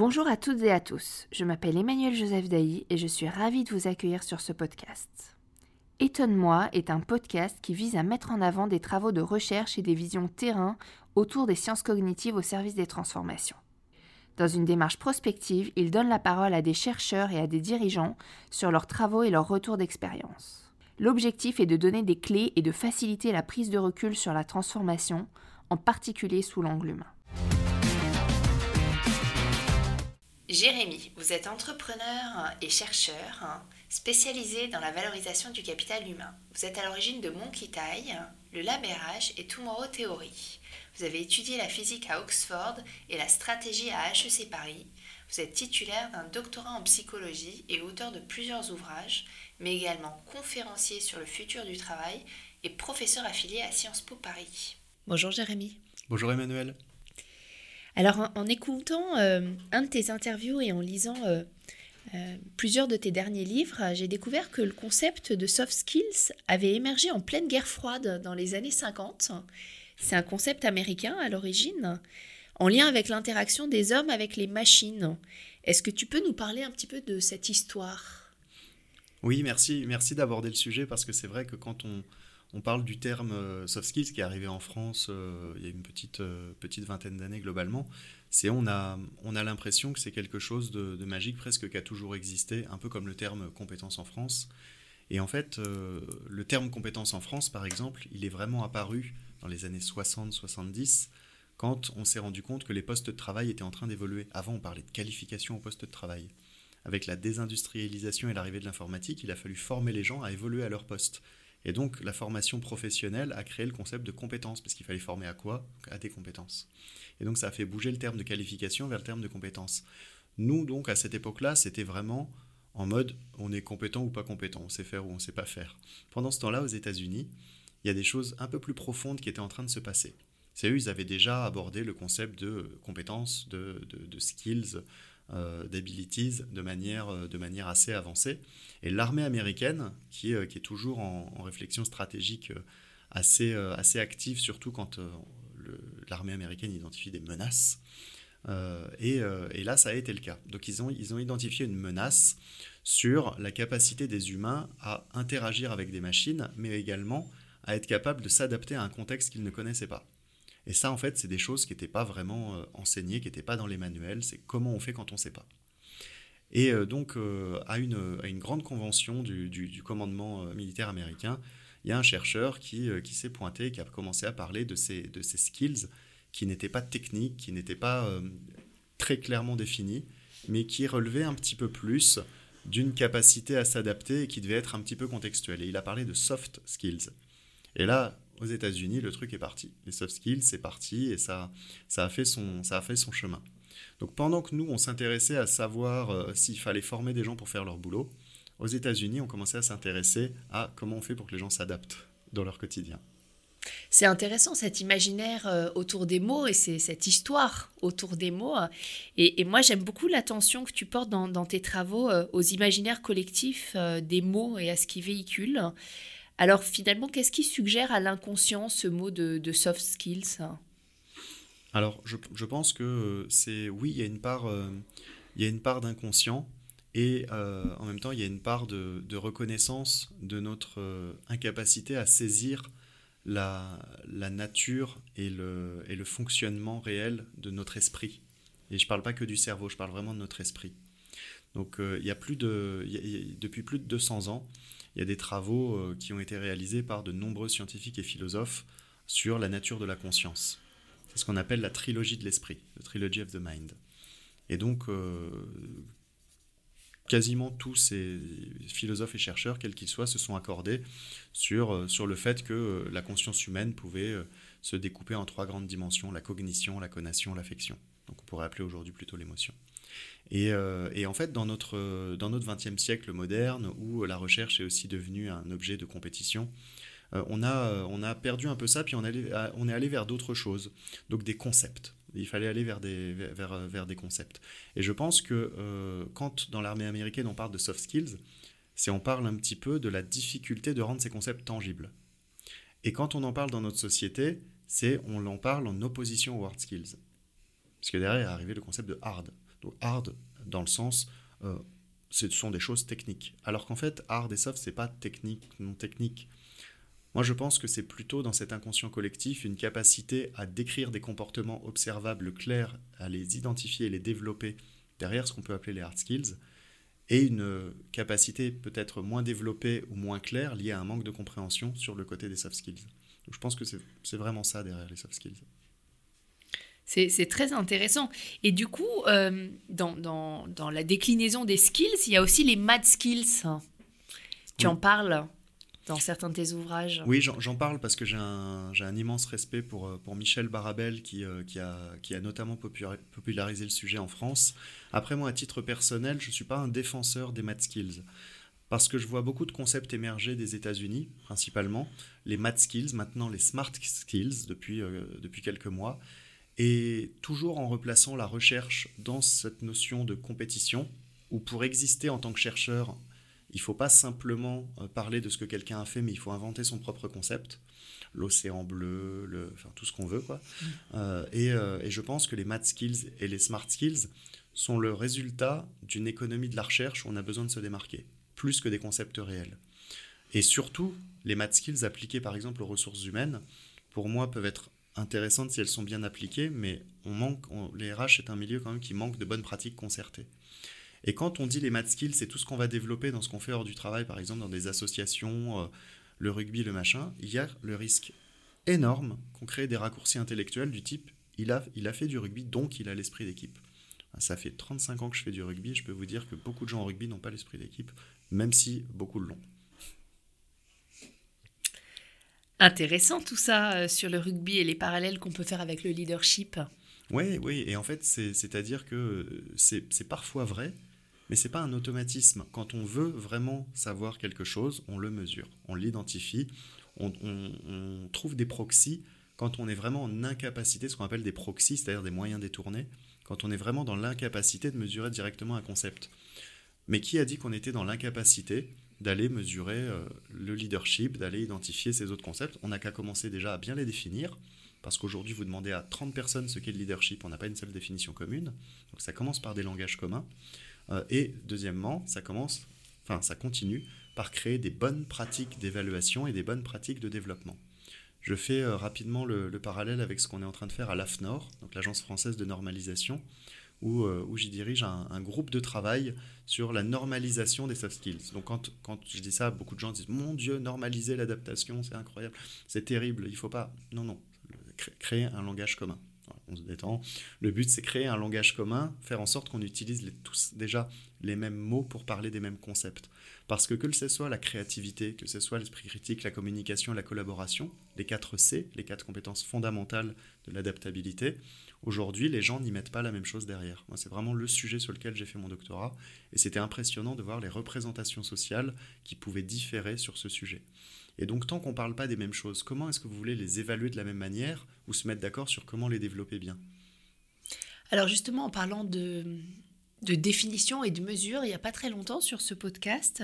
Bonjour à toutes et à tous, je m'appelle Emmanuel Joseph Dailly et je suis ravie de vous accueillir sur ce podcast. Étonne-moi est un podcast qui vise à mettre en avant des travaux de recherche et des visions terrain autour des sciences cognitives au service des transformations. Dans une démarche prospective, il donne la parole à des chercheurs et à des dirigeants sur leurs travaux et leurs retours d'expérience. L'objectif est de donner des clés et de faciliter la prise de recul sur la transformation, en particulier sous l'angle humain. Jérémy, vous êtes entrepreneur et chercheur spécialisé dans la valorisation du capital humain. Vous êtes à l'origine de Monkey Tai, le Labérage et Tomorrow Theory. Vous avez étudié la physique à Oxford et la stratégie à HEC Paris. Vous êtes titulaire d'un doctorat en psychologie et auteur de plusieurs ouvrages, mais également conférencier sur le futur du travail et professeur affilié à Sciences Po Paris. Bonjour Jérémy. Bonjour Emmanuel. Alors, en, écoutant euh, un de tes interviews et en lisant euh, euh, plusieurs de tes derniers livres, j'ai découvert que le concept de soft skills avait émergé en pleine guerre froide dans les années 50. C'est un concept américain à l'origine, en lien avec l'interaction des hommes avec les machines. Est-ce que tu peux nous parler un petit peu de cette histoire? Oui, merci, merci d'aborder le sujet parce que c'est vrai que quand on, on parle du terme euh, soft skills qui est arrivé en France euh, il y a une petite, euh, petite vingtaine d'années globalement. C'est on a, on a l'impression que c'est quelque chose de, magique presque qui a toujours existé, un peu comme le terme compétence en France. Et en fait, le terme compétence en France, par exemple, il est vraiment apparu dans les années 60-70 quand on s'est rendu compte que les postes de travail étaient en train d'évoluer. Avant, on parlait de qualification au poste de travail. Avec la désindustrialisation et l'arrivée de l'informatique, il a fallu former les gens à évoluer à leur poste. Et donc la formation professionnelle a créé le concept de compétences, parce qu'il fallait former à quoi? À des compétences. Et donc ça a fait bouger le terme de qualification vers le terme de compétences. Nous, donc, à cette époque-là, c'était vraiment en mode on est compétent ou pas compétent, on sait faire ou on ne sait pas faire. Pendant ce temps-là, aux États-Unis, il y a des choses un peu plus profondes qui étaient en train de se passer. C'est eux, ils avaient déjà abordé le concept de compétences, de, de skills, d'abilities de manière, euh, de manière assez avancée. Et l'armée américaine, qui, est, qui est toujours en, réflexion stratégique euh, assez, assez active, surtout quand l'armée américaine identifie des menaces, et, et, là, ça a été le cas. Donc, ils ont, ils ont identifié une menace sur la capacité des humains à interagir avec des machines, mais également à être capables de s'adapter à un contexte qu'ils ne connaissaient pas. Et ça, en fait, c'est des choses qui n'étaient pas vraiment euh, enseignées, qui n'étaient pas dans les manuels. C'est comment on fait quand on ne sait pas. Et euh, donc, euh, à, une, grande convention du, commandement militaire américain, il y a un chercheur qui, s'est pointé, qui a commencé à parler de ces, skills qui n'étaient pas techniques, qui n'étaient pas très clairement définis, mais qui relevaient un petit peu plus d'une capacité à s'adapter et qui devait être un petit peu contextuelle. Et il a parlé de soft skills. Et là, aux États-Unis, le truc est parti. Les soft skills, c'est parti et ça, ça, a fait son, ça a fait son chemin. Donc pendant que nous, on s'intéressait à savoir euh, s'il fallait former des gens pour faire leur boulot, aux États-Unis, on commençait à s'intéresser à comment on fait pour que les gens s'adaptent dans leur quotidien. C'est intéressant cet imaginaire euh, autour des mots et c'est cette histoire autour des mots. Et, moi, j'aime beaucoup l'attention que tu portes dans, tes travaux euh, aux imaginaires collectifs des mots et à ce qu'ils véhiculent. Alors finalement, qu'est-ce qui suggère à l'inconscient ce mot de, soft skills? Alors je, pense que c'est oui, il y a une part, euh, il y a une part d'inconscient et euh, en même temps il y a une part de, reconnaissance de notre euh, incapacité à saisir la, nature et le, et le fonctionnement réel de notre esprit. Et je ne parle pas que du cerveau, je parle vraiment de notre esprit. Donc il y a plus de, depuis plus de 200 ans, il y a des travaux euh, qui ont été réalisés par de nombreux scientifiques et philosophes sur la nature de la conscience. C'est ce qu'on appelle la trilogie de l'esprit, the trilogy of the mind. Et donc, euh, quasiment tous ces philosophes et chercheurs, quels qu'ils soient, se sont accordés sur, euh, sur le fait que la conscience humaine pouvait se découper en trois grandes dimensions, la cognition, la connation, l'affection. Donc on pourrait appeler aujourd'hui plutôt l'émotion. Euh, et, en fait, dans notre, dans notre 20e siècle moderne, où la recherche est aussi devenue un objet de compétition, euh, on, a, on a perdu un peu ça, puis on, est allé vers d'autres choses, donc des concepts. Il fallait aller vers des, concepts. Et je pense que euh, quand dans l'armée américaine on parle de soft skills, c'est on parle un petit peu de la difficulté de rendre ces concepts tangibles. Et quand on en parle dans notre société, c'est on en parle en opposition aux hard skills. Parce que derrière est arrivé le concept de hard Donc hard dans le sens, euh, ce sont des choses techniques. Alors qu'en fait, hard et soft, c'est pas technique, non technique. Moi, je pense que c'est plutôt dans cet inconscient collectif une capacité à décrire des comportements observables clairs, à les identifier et les développer derrière ce qu'on peut appeler les hard skills, et une capacité peut-être moins développée ou moins claire liée à un manque de compréhension sur le côté des soft skills. Donc, je pense que c'est vraiment ça derrière les soft skills. C'est très intéressant. Et du coup, euh, dans, dans, dans, la déclinaison des skills, il y a aussi les mad skills. Tu en parles dans certains de tes ouvrages? Oui, j'en parle parce que j'ai un, un, immense respect pour, euh, pour Michel Barabel qui, euh, qui, a, qui a notamment popularisé le sujet en France. Après, moi, à titre personnel, je ne suis pas un défenseur des math skills parce que je vois beaucoup de concepts émerger des États-Unis, principalement, les math skills, maintenant les smart skills depuis, euh, depuis quelques mois, et toujours en replaçant la recherche dans cette notion de compétition, où pour exister en tant que chercheur, il ne faut pas simplement euh, parler de ce que quelqu'un a fait, mais il faut inventer son propre concept. L'océan bleu, le, enfin, tout ce qu'on veut. Quoi. Mm. Euh, et, euh, et, je pense que les math skills et les smart skills sont le résultat d'une économie de la recherche où on a besoin de se démarquer, plus que des concepts réels. Et surtout, les math skills appliqués par exemple aux ressources humaines, pour moi, peuvent être intéressantes si elles sont bien appliquées, mais on manque, les RH est un milieu quand même qui manque de bonnes pratiques concertées. Et quand on dit les math skills, c'est tout ce qu'on va développer dans ce qu'on fait hors du travail, par exemple dans des associations, euh, le rugby, le machin, il y a le risque énorme qu'on crée des raccourcis intellectuels du type il a, il a fait du rugby, donc il a l'esprit d'équipe. Ça fait 35 ans que je fais du rugby, je peux vous dire que beaucoup de gens en rugby n'ont pas l'esprit d'équipe, même si beaucoup l'ont. Intéressant tout ça euh, sur le rugby et les parallèles qu'on peut faire avec le leadership. Oui, oui, et en fait, c'est-à-dire que euh, c'est parfois vrai, mais c'est pas un automatisme. Quand on veut vraiment savoir quelque chose, on le mesure, on l'identifie, on, trouve des proxys quand on est vraiment en incapacité, ce qu'on appelle des proxys, c'est-à-dire des moyens détournés, quand on est vraiment dans l'incapacité de mesurer directement un concept. Mais qui a dit qu'on était dans l'incapacité d'aller mesurer euh, le leadership, d'aller identifier ces autres concepts On n'a qu'à commencer déjà à bien les définir, parce qu'aujourd'hui vous demandez à 30 personnes ce qu'est le leadership, on n'a pas une seule définition commune. Donc ça commence par des langages communs. Euh, et deuxièmement, ça commence, enfin ça continue par créer des bonnes pratiques d'évaluation et des bonnes pratiques de développement. Je fais euh, rapidement le, parallèle avec ce qu'on est en train de faire à l'AFNOR, donc l'Agence française de normalisation, où, euh, où j'y dirige un, groupe de travail sur la normalisation des soft skills. Donc quand, quand je dis ça, beaucoup de gens disent Mon Dieu, normaliser l'adaptation, c'est incroyable, c'est terrible, il faut pas. Non, non, créer un langage commun on se détend. Le but, c'est créer un langage commun, faire en sorte qu'on utilise tous déjà les mêmes mots pour parler des mêmes concepts. Parce que que ce soit la créativité, que ce soit l'esprit critique, la communication, la collaboration, les quatre C, les quatre compétences fondamentales de l'adaptabilité, aujourd'hui, les gens n'y mettent pas la même chose derrière. Moi, c'est vraiment le sujet sur lequel j'ai fait mon doctorat, et c'était impressionnant de voir les représentations sociales qui pouvaient différer sur ce sujet. Et donc, tant qu'on ne parle pas des mêmes choses, comment est-ce que vous voulez les évaluer de la même manière ou se mettre d'accord sur comment les développer bien? Alors, justement, en parlant de, de définition et de mesure, il n'y a pas très longtemps sur ce podcast,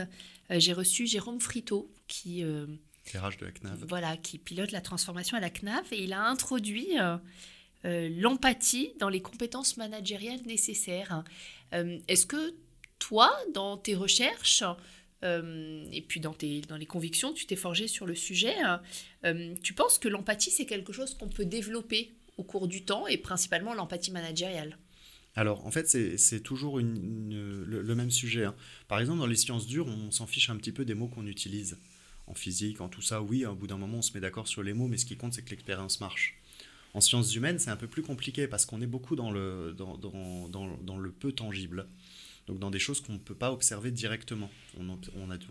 euh, j'ai reçu Jérôme Frito, qui. Euh, de la CNAV. Voilà, qui pilote la transformation à la CNAV, et il a introduit. Euh, euh, l'empathie dans les compétences managériales nécessaires. Est-ce que toi, dans tes recherches, euh, et puis dans, tes, dans les convictions tu t'es forgé sur le sujet, hein. euh, tu penses que l'empathie, c'est quelque chose qu'on peut développer au cours du temps et principalement l'empathie managériale? Alors, en fait, c'est toujours une, le, même sujet. Hein. Par exemple, dans les sciences dures, on s'en fiche un petit peu des mots qu'on utilise. En physique, en tout ça, oui, au bout d'un moment, on se met d'accord sur les mots, mais ce qui compte, c'est que l'expérience marche. En sciences humaines, c'est un peu plus compliqué parce qu'on est beaucoup dans le, peu tangible donc dans des choses qu'on ne peut pas observer directement. On,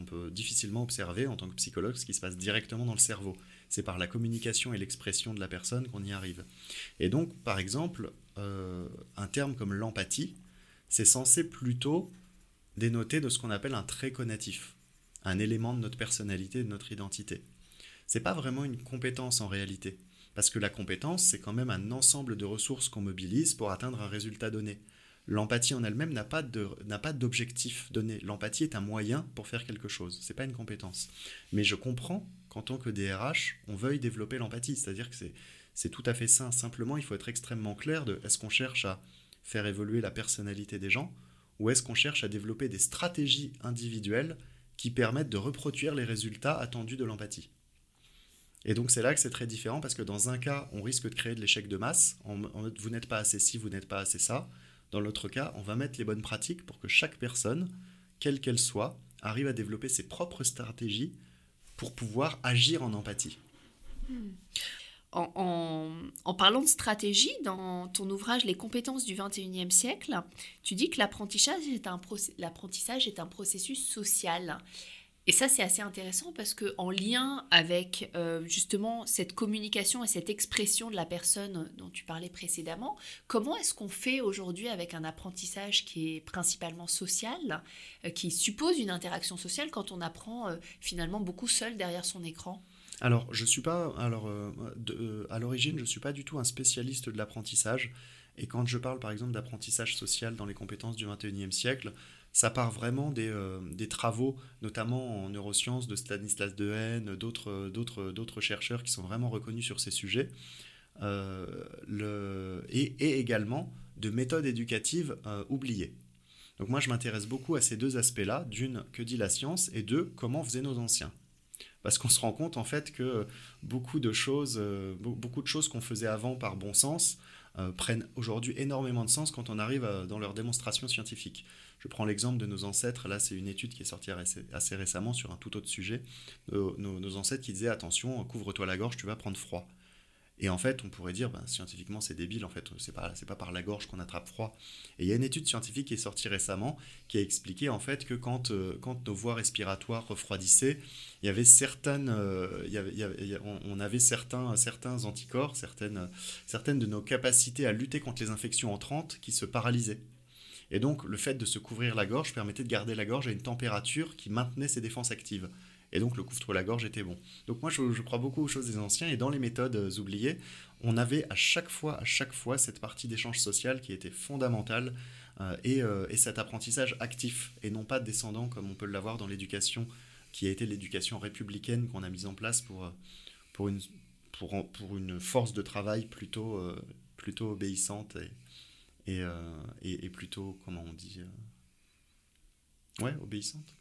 peut difficilement observer en tant que psychologue ce qui se passe directement dans le cerveau. C'est par la communication et l'expression de la personne qu'on y arrive. Et donc, par exemple, euh, un terme comme l'empathie, c'est censé plutôt dénoter de ce qu'on appelle un trait connatif, un élément de notre personnalité, de notre identité. C'est pas vraiment une compétence en réalité, parce que la compétence, c'est quand même un ensemble de ressources qu'on mobilise pour atteindre un résultat donné. L'empathie en elle-même n'a pas d'objectif donné. L'empathie est un moyen pour faire quelque chose. C'est pas une compétence. Mais je comprends qu'en tant que DRH, on veuille développer l'empathie. C'est-à-dire que c'est tout à fait sain. Simplement, il faut être extrêmement clair de est-ce qu'on cherche à faire évoluer la personnalité des gens ou est-ce qu'on cherche à développer des stratégies individuelles qui permettent de reproduire les résultats attendus de l'empathie et donc c'est là que c'est très différent parce que dans un cas, on risque de créer de l'échec de masse, vous n'êtes pas assez ci, vous n'êtes pas assez ça. Dans l'autre cas, on va mettre les bonnes pratiques pour que chaque personne, quelle qu'elle soit, arrive à développer ses propres stratégies pour pouvoir agir en empathie. En, parlant de stratégie, dans ton ouvrage Les compétences du 21e siècle, tu dis que l'apprentissage est un processus social. Et ça, c'est assez intéressant parce que en lien avec euh, justement cette communication et cette expression de la personne dont tu parlais précédemment, comment est-ce qu'on fait aujourd'hui avec un apprentissage qui est principalement social, euh, qui suppose une interaction sociale quand on apprend euh, finalement beaucoup seul derrière son écran? Alors, je suis pas. Alors, à l'origine, je suis pas du tout un spécialiste de l'apprentissage. Et quand je parle, par exemple, d'apprentissage social dans les compétences du 21e siècle, ça part vraiment euh, des, travaux, notamment en neurosciences, de Stanislas Dehaene, d'autres, d'autres, d'autres chercheurs qui sont vraiment reconnus sur ces sujets, euh, et, également de méthodes éducatives euh, oubliées. Donc moi, je m'intéresse beaucoup à ces deux aspects-là. D'une, que dit la science, et deux, comment faisaient nos anciens. Parce qu'on se rend compte en fait que beaucoup de choses, beaucoup de choses qu'on faisait avant par bon sens prennent aujourd'hui énormément de sens quand on arrive dans leur démonstration scientifique. Je prends l'exemple de nos ancêtres, là c'est une étude qui est sortie assez, récemment sur un tout autre sujet, nos, ancêtres qui disaient attention, couvre-toi la gorge, tu vas prendre froid. Et en fait, on pourrait dire, ben, scientifiquement, c'est débile, en fait, c'est pas, pas par la gorge qu'on attrape froid. Et il y a une étude scientifique qui est sortie récemment qui a expliqué, en fait, que quand, euh, quand nos voies respiratoires refroidissaient, il y avait certaines, on avait certains, certains anticorps, certaines, certaines de nos capacités à lutter contre les infections entrantes qui se paralysaient. Et donc, le fait de se couvrir la gorge permettait de garder la gorge à une température qui maintenait ses défenses actives. Et donc, le couvre-la-gorge était bon. Donc, moi, je, crois beaucoup aux choses des anciens. Et dans les méthodes euh, oubliées, on avait à chaque fois, à chaque fois, cette partie d'échange social qui était fondamentale euh, euh, et, cet apprentissage actif et non pas descendant comme on peut l'avoir dans l'éducation qui a été l'éducation républicaine qu'on a mise en place pour, pour, une, pour, pour une force de travail plutôt, plutôt obéissante et, et, et, plutôt, comment on dit Ouais, obéissante.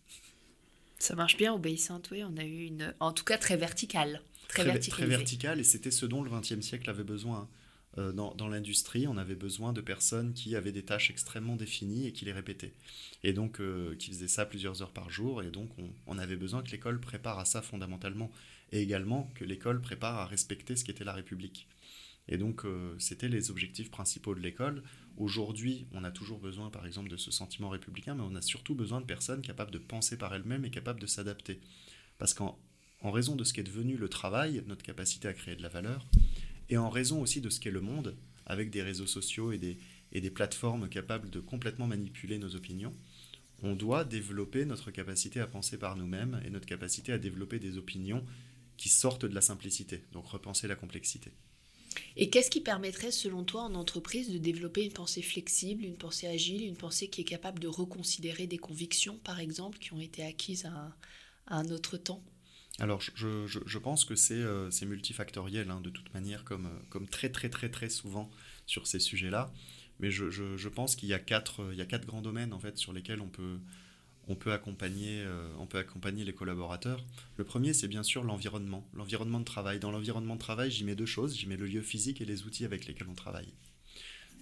Ça marche bien, obéissante, oui. On a eu une. En tout cas, très verticale. Très, très, très verticale, et c'était ce dont le XXe siècle avait besoin. Euh, dans, dans l'industrie, on avait besoin de personnes qui avaient des tâches extrêmement définies et qui les répétaient. Et donc, qui faisaient ça plusieurs heures par jour. Et donc, on, on avait besoin que l'école prépare à ça fondamentalement. Et également que l'école prépare à respecter ce qu'était la République. Et donc, c'était les objectifs principaux de l'école. Aujourd'hui, on a toujours besoin, par exemple, de ce sentiment républicain, mais on a surtout besoin de personnes capables de penser par elles-mêmes et capables de s'adapter. Parce qu'en en raison de ce qu'est devenu le travail, notre capacité à créer de la valeur, et en raison aussi de ce qu'est le monde, avec des réseaux sociaux et des, et des plateformes capables de complètement manipuler nos opinions, on doit développer notre capacité à penser par nous-mêmes et notre capacité à développer des opinions qui sortent de la simplicité, donc repenser la complexité. Et qu'est-ce qui permettrait, selon toi, en entreprise de développer une pensée flexible, une pensée agile, une pensée qui est capable de reconsidérer des convictions, par exemple, qui ont été acquises à, un autre temps? Alors, je, je, pense que c'est euh, multifactoriel, hein, de toute manière, comme, comme très, très, très, très souvent sur ces sujets-là. Mais je, je pense qu'il y, a quatre, il y a quatre grands domaines, en fait, sur lesquels on peut, on peut accompagner, euh, on peut accompagner les collaborateurs. Le premier, c'est bien sûr l'environnement, l'environnement de travail. Dans l'environnement de travail, j'y mets deux choses, j'y mets le lieu physique et les outils avec lesquels on travaille.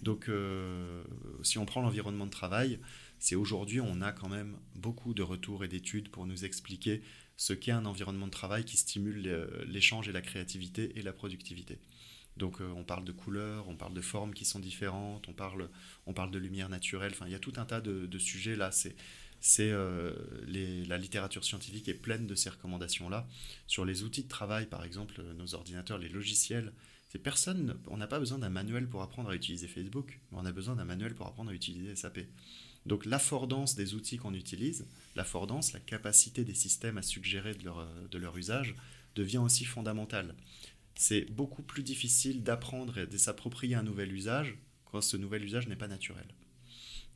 Donc, euh, si on prend l'environnement de travail, c'est aujourd'hui, on a quand même beaucoup de retours et d'études pour nous expliquer ce qu'est un environnement de travail qui stimule l'échange et la créativité et la productivité. Donc euh, on parle de couleurs, on parle de formes qui sont différentes, on parle, on parle de lumière naturelle, enfin il y a tout un tas de, de sujets là. C'est c'est euh, la littérature scientifique est pleine de ces recommandations-là. Sur les outils de travail, par exemple, nos ordinateurs, les logiciels, c'est personne, on n'a pas besoin d'un manuel pour apprendre à utiliser Facebook, mais on a besoin d'un manuel pour apprendre à utiliser SAP. Donc l'affordance des outils qu'on utilise, l'affordance, la capacité des systèmes à suggérer de leur, de leur usage, devient aussi fondamentale. C'est beaucoup plus difficile d'apprendre et de s'approprier un nouvel usage quand ce nouvel usage n'est pas naturel.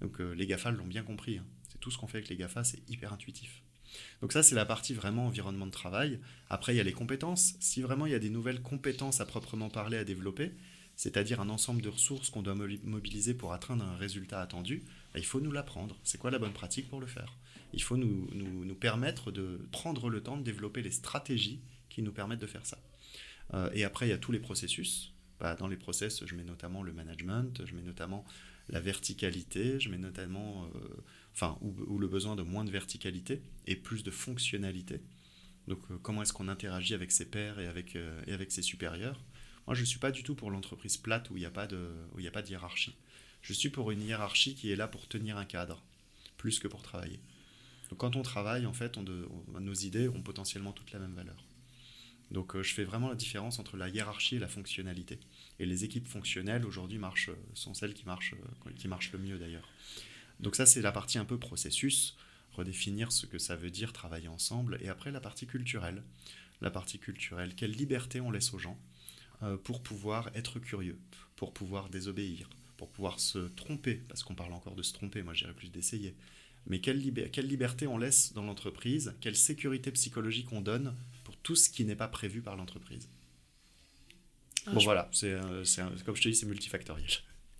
Donc euh, les GAFA l'ont bien compris. Hein tout ce qu'on fait avec les GAFA, c'est hyper intuitif. Donc ça, c'est la partie vraiment environnement de travail. Après, il y a les compétences. Si vraiment il y a des nouvelles compétences à proprement parler à développer, c'est-à-dire un ensemble de ressources qu'on doit mobiliser pour atteindre un résultat attendu, bah, il faut nous l'apprendre. C'est quoi la bonne pratique pour le faire? Il faut nous, nous, permettre de prendre le temps de développer les stratégies qui nous permettent de faire ça. Euh, et après, il y a tous les processus. Bah, dans les process, je mets notamment le management, je mets notamment la verticalité, je mets notamment, euh, enfin, ou, le besoin de moins de verticalité et plus de fonctionnalité. Donc, euh, comment est-ce qu'on interagit avec ses pairs et avec, et avec ses supérieurs? Moi, je ne suis pas du tout pour l'entreprise plate où il n'y a, pas de, il a pas de hiérarchie. Je suis pour une hiérarchie qui est là pour tenir un cadre, plus que pour travailler. Donc, quand on travaille, en fait, nos idées ont potentiellement toute la même valeur. Donc euh, je fais vraiment la différence entre la hiérarchie et la fonctionnalité. Et les équipes fonctionnelles aujourd'hui marchent, euh, sont celles qui marchent, euh, qui marchent le mieux d'ailleurs. Donc ça c'est la partie un peu processus, redéfinir ce que ça veut dire travailler ensemble. Et après la partie culturelle. La partie culturelle, quelle liberté on laisse aux gens pour pouvoir être curieux, pour pouvoir désobéir, pour pouvoir se tromper, parce qu'on parle encore de se tromper, moi j'irais plus d'essayer. Mais quelle, quelle liberté on laisse dans l'entreprise, quelle sécurité psychologique on donne tout ce qui n'est pas prévu par l'entreprise. Ah, bon, voilà, c'est, comme je te dis, c'est multifactoriel.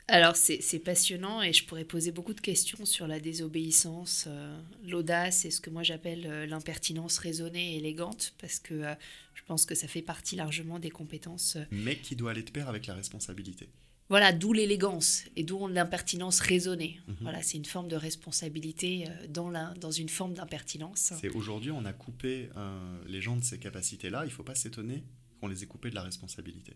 Alors, c'est, passionnant et je pourrais poser beaucoup de questions sur la désobéissance, euh, l'audace et ce que moi j'appelle euh, l'impertinence raisonnée et élégante, parce que euh, je pense que ça fait partie largement des compétences. Mais qui doit aller de pair avec la responsabilité. Voilà, d'où l'élégance et d'où l'impertinence raisonnée. Mhm. Voilà, c'est une forme de responsabilité euh, dans, la, dans une forme d'impertinence. C'est aujourd'hui, on a coupé euh, les gens de ces capacités-là. Il ne faut pas s'étonner qu'on les ait coupés de la responsabilité.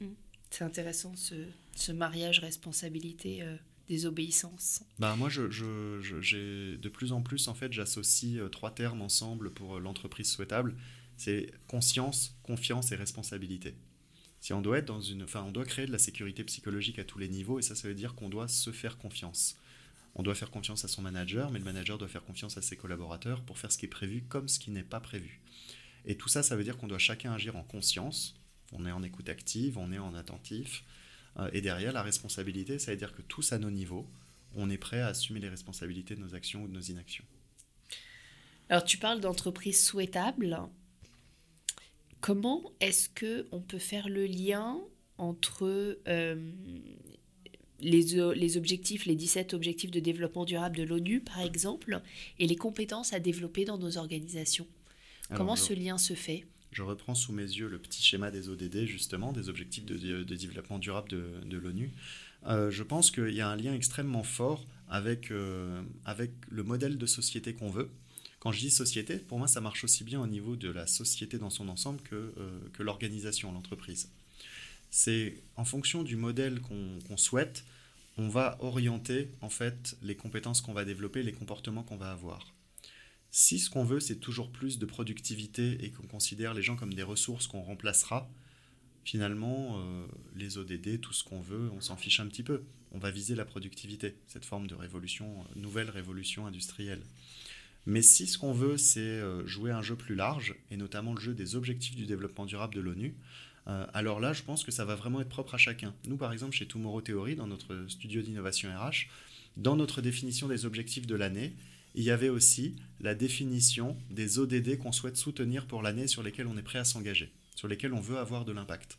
Mm. C'est intéressant ce, ce, mariage responsabilité euh, désobéissance. Bah moi, je, je, de plus en plus en fait, j'associe trois termes ensemble pour l'entreprise souhaitable. C'est conscience, confiance et responsabilité. Si on doit être dans une, enfin, on doit créer de la sécurité psychologique à tous les niveaux, et ça, ça veut dire qu'on doit se faire confiance. On doit faire confiance à son manager, mais le manager doit faire confiance à ses collaborateurs pour faire ce qui est prévu comme ce qui n'est pas prévu. Et tout ça, ça veut dire qu'on doit chacun agir en conscience. On est en écoute active, on est en attentif. Euh, et derrière, la responsabilité, ça veut dire que tous à nos niveaux, on est prêt à assumer les responsabilités de nos actions ou de nos inactions. Alors, tu parles d'entreprise souhaitable. Comment est-ce que on peut faire le lien entre euh, les, les, objectifs, les 17 objectifs de développement durable de l'ONU, par exemple, et les compétences à développer dans nos organisations? Comment ce lien se fait? Je reprends sous mes yeux le petit schéma des ODD, justement, des objectifs de, développement durable de, l'ONU. Euh, je pense qu'il y a un lien extrêmement fort avec, euh, avec le modèle de société qu'on veut. Quand je dis société, pour moi, ça marche aussi bien au niveau de la société dans son ensemble que, euh, que l'organisation, l'entreprise. C'est en fonction du modèle qu'on souhaite, on va orienter en fait les compétences qu'on va développer, les comportements qu'on va avoir. Si ce qu'on veut, c'est toujours plus de productivité et qu'on considère les gens comme des ressources qu'on remplacera, finalement, euh, les ODD, tout ce qu'on veut, on s'en fiche un petit peu. On va viser la productivité, cette forme de révolution, euh, nouvelle révolution industrielle. Mais si ce qu'on veut, c'est euh, jouer un jeu plus large, et notamment le jeu des objectifs du développement durable de l'ONU, alors là, je pense que ça va vraiment être propre à chacun. Nous, par exemple, chez Tomorrow Theory, dans notre studio d'innovation RH, dans notre définition des objectifs de l'année, il y avait aussi la définition des ODD qu'on souhaite soutenir pour l'année sur lesquels on est prêt à s'engager, sur lesquels on veut avoir de l'impact.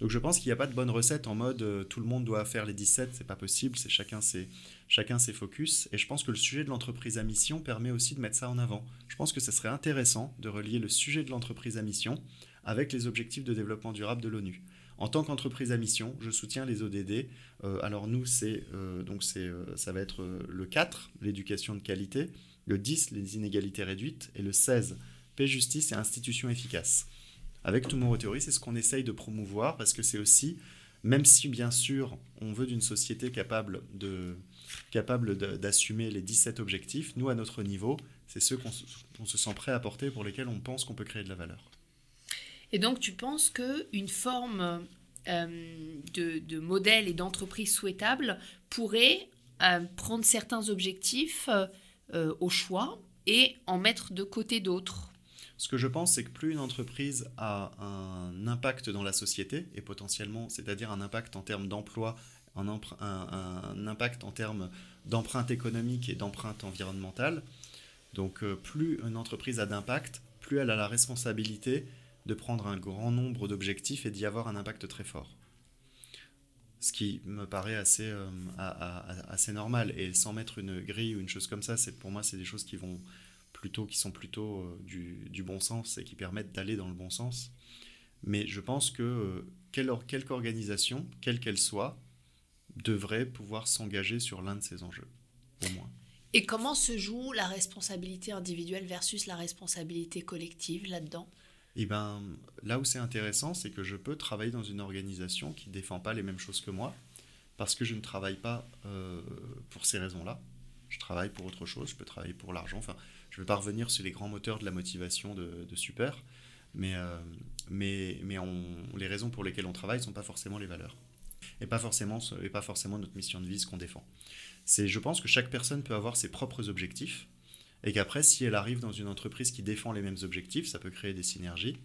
Donc je pense qu'il n'y a pas de bonne recette en mode euh, tout le monde doit faire les 17, c'est pas possible, c'est chacun ses, chacun ses focus. Et je pense que le sujet de l'entreprise à mission permet aussi de mettre ça en avant. Je pense que ce serait intéressant de relier le sujet de l'entreprise à mission avec les objectifs de développement durable de l'ONU. En tant qu'entreprise à mission, je soutiens les ODD. Euh, alors nous, c'est euh, donc c'est ça va être le 4, l'éducation de qualité, le 10, les inégalités réduites, et le 16, paix, justice et institutions efficaces avec Tomorrow Theory, c'est ce qu'on essaye de promouvoir parce que c'est aussi, même si bien sûr on veut d'une société capable de capable d'assumer les 17 objectifs, nous à notre niveau, c'est ceux qu'on se sent prêt à porter pour lesquels on pense qu'on peut créer de la valeur. Et donc tu penses qu'une forme euh, de, modèle et d'entreprise souhaitable pourrait euh, prendre certains objectifs euh, au choix et en mettre de côté d'autres? Ce que je pense, c'est que plus une entreprise a un impact dans la société, et potentiellement, c'est-à-dire un impact en termes d'emploi, un, impact en termes d'empreinte économique et d'empreinte environnementale, donc plus une entreprise a d'impact, plus elle a la responsabilité de prendre un grand nombre d'objectifs et d'y avoir un impact très fort. Ce qui me paraît assez, euh, assez normal. Et sans mettre une grille ou une chose comme ça, pour moi, c'est des choses qui vont plutôt, qui sont plutôt euh, du, du, bon sens et qui permettent d'aller dans le bon sens. Mais je pense que euh, quelle, quelque organisation, quelle qu'elle soit, devrait pouvoir s'engager sur l'un de ces enjeux, au moins. Et comment se joue la responsabilité individuelle versus la responsabilité collective là-dedans? Et eh ben, là où c'est intéressant, c'est que je peux travailler dans une organisation qui ne défend pas les mêmes choses que moi, parce que je ne travaille pas euh, pour ces raisons-là. Je travaille pour autre chose, je peux travailler pour l'argent. Enfin, je ne vais pas revenir sur les grands moteurs de la motivation de, Super, mais, euh, mais, mais les raisons pour lesquelles on travaille ne sont pas forcément les valeurs. Et pas forcément, et pas forcément notre mission de vie, ce qu'on défend. C'est, je pense que chaque personne peut avoir ses propres objectifs, et qu'après, si elle arrive dans une entreprise qui défend les mêmes objectifs, ça peut créer des synergies.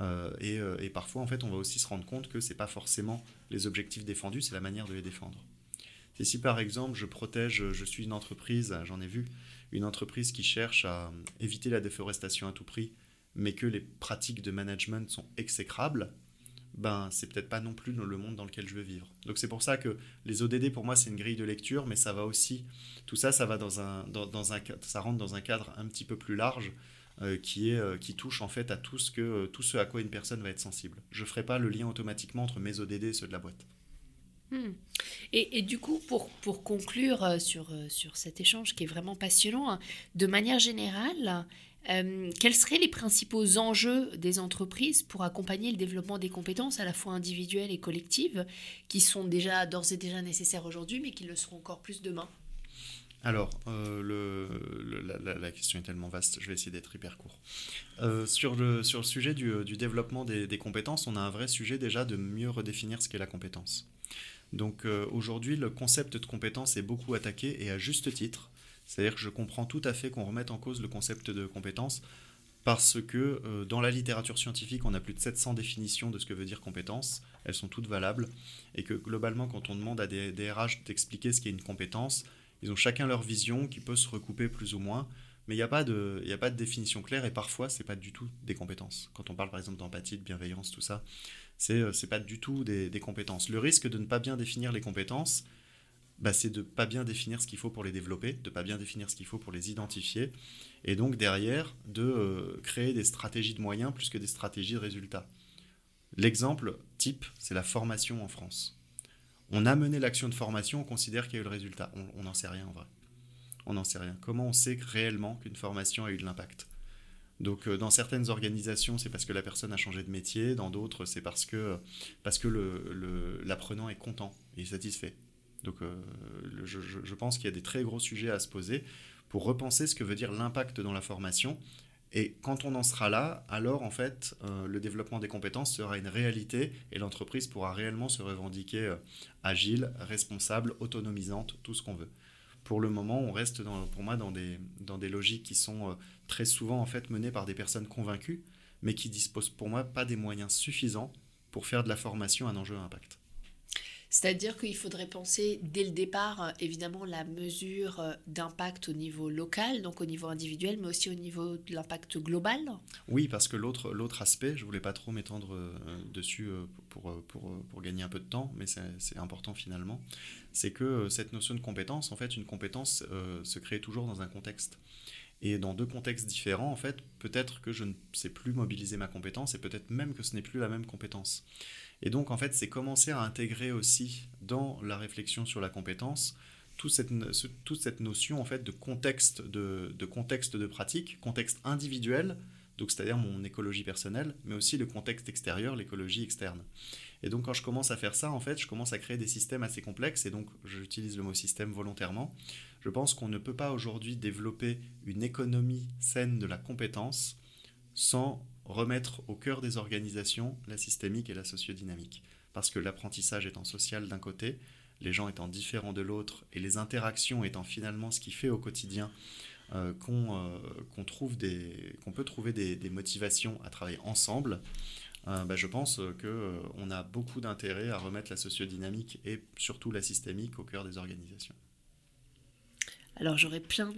Euh, euh, et, parfois, en fait, on va aussi se rendre compte que ce n'est pas forcément les objectifs défendus, c'est la manière de les défendre. C'est si par exemple, je protège, je suis une entreprise, j'en ai vu, une entreprise qui cherche à éviter la déforestation à tout prix, mais que les pratiques de management sont exécrables, ben c'est peut-être pas non plus le monde dans lequel je veux vivre. Donc c'est pour ça que les ODD pour moi c'est une grille de lecture, mais ça va aussi, tout ça ça va dans un, dans, un ça rentre dans un cadre un petit peu plus large euh, qui est euh, qui touche en fait à tout ce que tout ce à quoi une personne va être sensible. Je ferai pas le lien automatiquement entre mes ODD et ceux de la boîte. Hmm. Et, et, du coup, pour, pour conclure euh, sur, sur cet échange qui est vraiment passionnant, hein, de manière générale, euh, quels seraient les principaux enjeux des entreprises pour accompagner le développement des compétences à la fois individuelles et collectives, qui sont déjà d'ores et déjà nécessaires aujourd'hui, mais qui le seront encore plus demain? Alors, euh, la, question est tellement vaste, je vais essayer d'être hyper court. Euh, sur, le, sujet du, développement des, compétences, on a un vrai sujet déjà de mieux redéfinir ce qu'est la compétence. Donc aujourd'hui, le concept de compétence est beaucoup attaqué et à juste titre. C'est-à-dire que je comprends tout à fait qu'on remette en cause le concept de compétence parce que euh, dans la littérature scientifique, on a plus de 700 définitions de ce que veut dire compétence, elles sont toutes valables, et que globalement, quand on demande à des, des RH d'expliquer ce qu'est une compétence, ils ont chacun leur vision qui peut se recouper plus ou moins, mais il n'y a, pas de, a pas de définition claire, et parfois, ce n'est pas du tout des compétences. Quand on parle par exemple d'empathie, de bienveillance, tout ça, c'est n'est euh, pas du tout des compétences. Le risque de ne pas bien définir les compétences, bah, c'est de pas bien définir ce qu'il faut pour les développer, de pas bien définir ce qu'il faut pour les identifier, et donc derrière de euh, créer des stratégies de moyens plus que des stratégies de résultats. L'exemple type, c'est la formation en France. On a mené l'action de formation, on considère qu'il y a eu le résultat. On n'en sait rien en vrai. On n'en sait rien. Comment on sait réellement qu'une formation a eu de l'impact? Donc euh, dans certaines organisations, c'est parce que la personne a changé de métier, dans d'autres, c'est parce que, parce que l'apprenant est content et satisfait. Donc euh, je, pense qu'il y a des très gros sujets à se poser pour repenser ce que veut dire l'impact dans la formation. Et quand on en sera là, alors en fait, euh, le développement des compétences sera une réalité et l'entreprise pourra réellement se revendiquer euh, agile, responsable, autonomisante, tout ce qu'on veut. Pour le moment, on reste pour moi dans des, dans des logiques qui sont très souvent en fait menées par des personnes convaincues, mais qui disposent pour moi pas des moyens suffisants pour faire de la formation un enjeu à impact. C'est-à-dire qu'il faudrait penser dès le départ, euh, évidemment, la mesure euh, d'impact au niveau local, donc au niveau individuel, mais aussi au niveau de l'impact global Oui, parce que l'autre, l'autre aspect, je ne voulais pas trop m'étendre euh, dessus pour, pour, pour, gagner un peu de temps, mais c'est, important finalement, c'est que cette notion de compétence, en fait, une compétence se crée toujours dans un contexte. Et dans deux contextes différents, en fait, peut-être que je ne sais plus mobiliser ma compétence et peut-être même que ce n'est plus la même compétence. Et donc, en fait, c'est commencer à intégrer aussi dans la réflexion sur la compétence toute cette, notion en fait de contexte de, de contexte de pratique, contexte individuel, donc c'est-à-dire mon écologie personnelle, mais aussi le contexte extérieur, l'écologie externe. Et donc quand je commence à faire ça, en fait, je commence à créer des systèmes assez complexes, et donc j'utilise le mot système volontairement. Je pense qu'on ne peut pas aujourd'hui développer une économie saine de la compétence sans remettre au cœur des organisations la systémique et la sociodynamique. Parce que l'apprentissage étant social d'un côté, les gens étant différents de l'autre, et les interactions étant finalement ce qui fait au quotidien euh, euh, qu'on trouve peut trouver des, motivations à travailler ensemble, euh, bah, je pense qu'on a beaucoup d'intérêt à remettre la sociodynamique et surtout la systémique au cœur des organisations. Alors j'aurais plein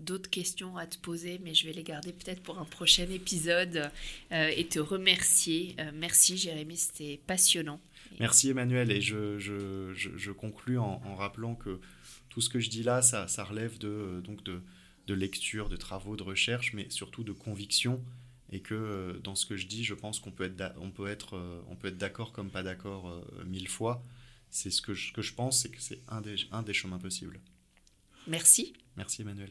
d'autres questions à te poser, mais je vais les garder peut-être pour un prochain épisode euh, et te remercier. Euh, merci Jérémy, c'était passionnant. Merci Emmanuel, et je, je, je, conclus en, en, rappelant que tout ce que je dis là, ça, ça relève de, donc de, de lecture, de travaux, de recherche, mais surtout de conviction, et que euh, dans ce que je dis, je pense qu'on peut être, on peut être, euh, on peut être d'accord comme pas d'accord euh, mille fois. C'est ce que je, que je pense, c'est que c'est un des, un des chemins possibles. Merci. Merci Emmanuel.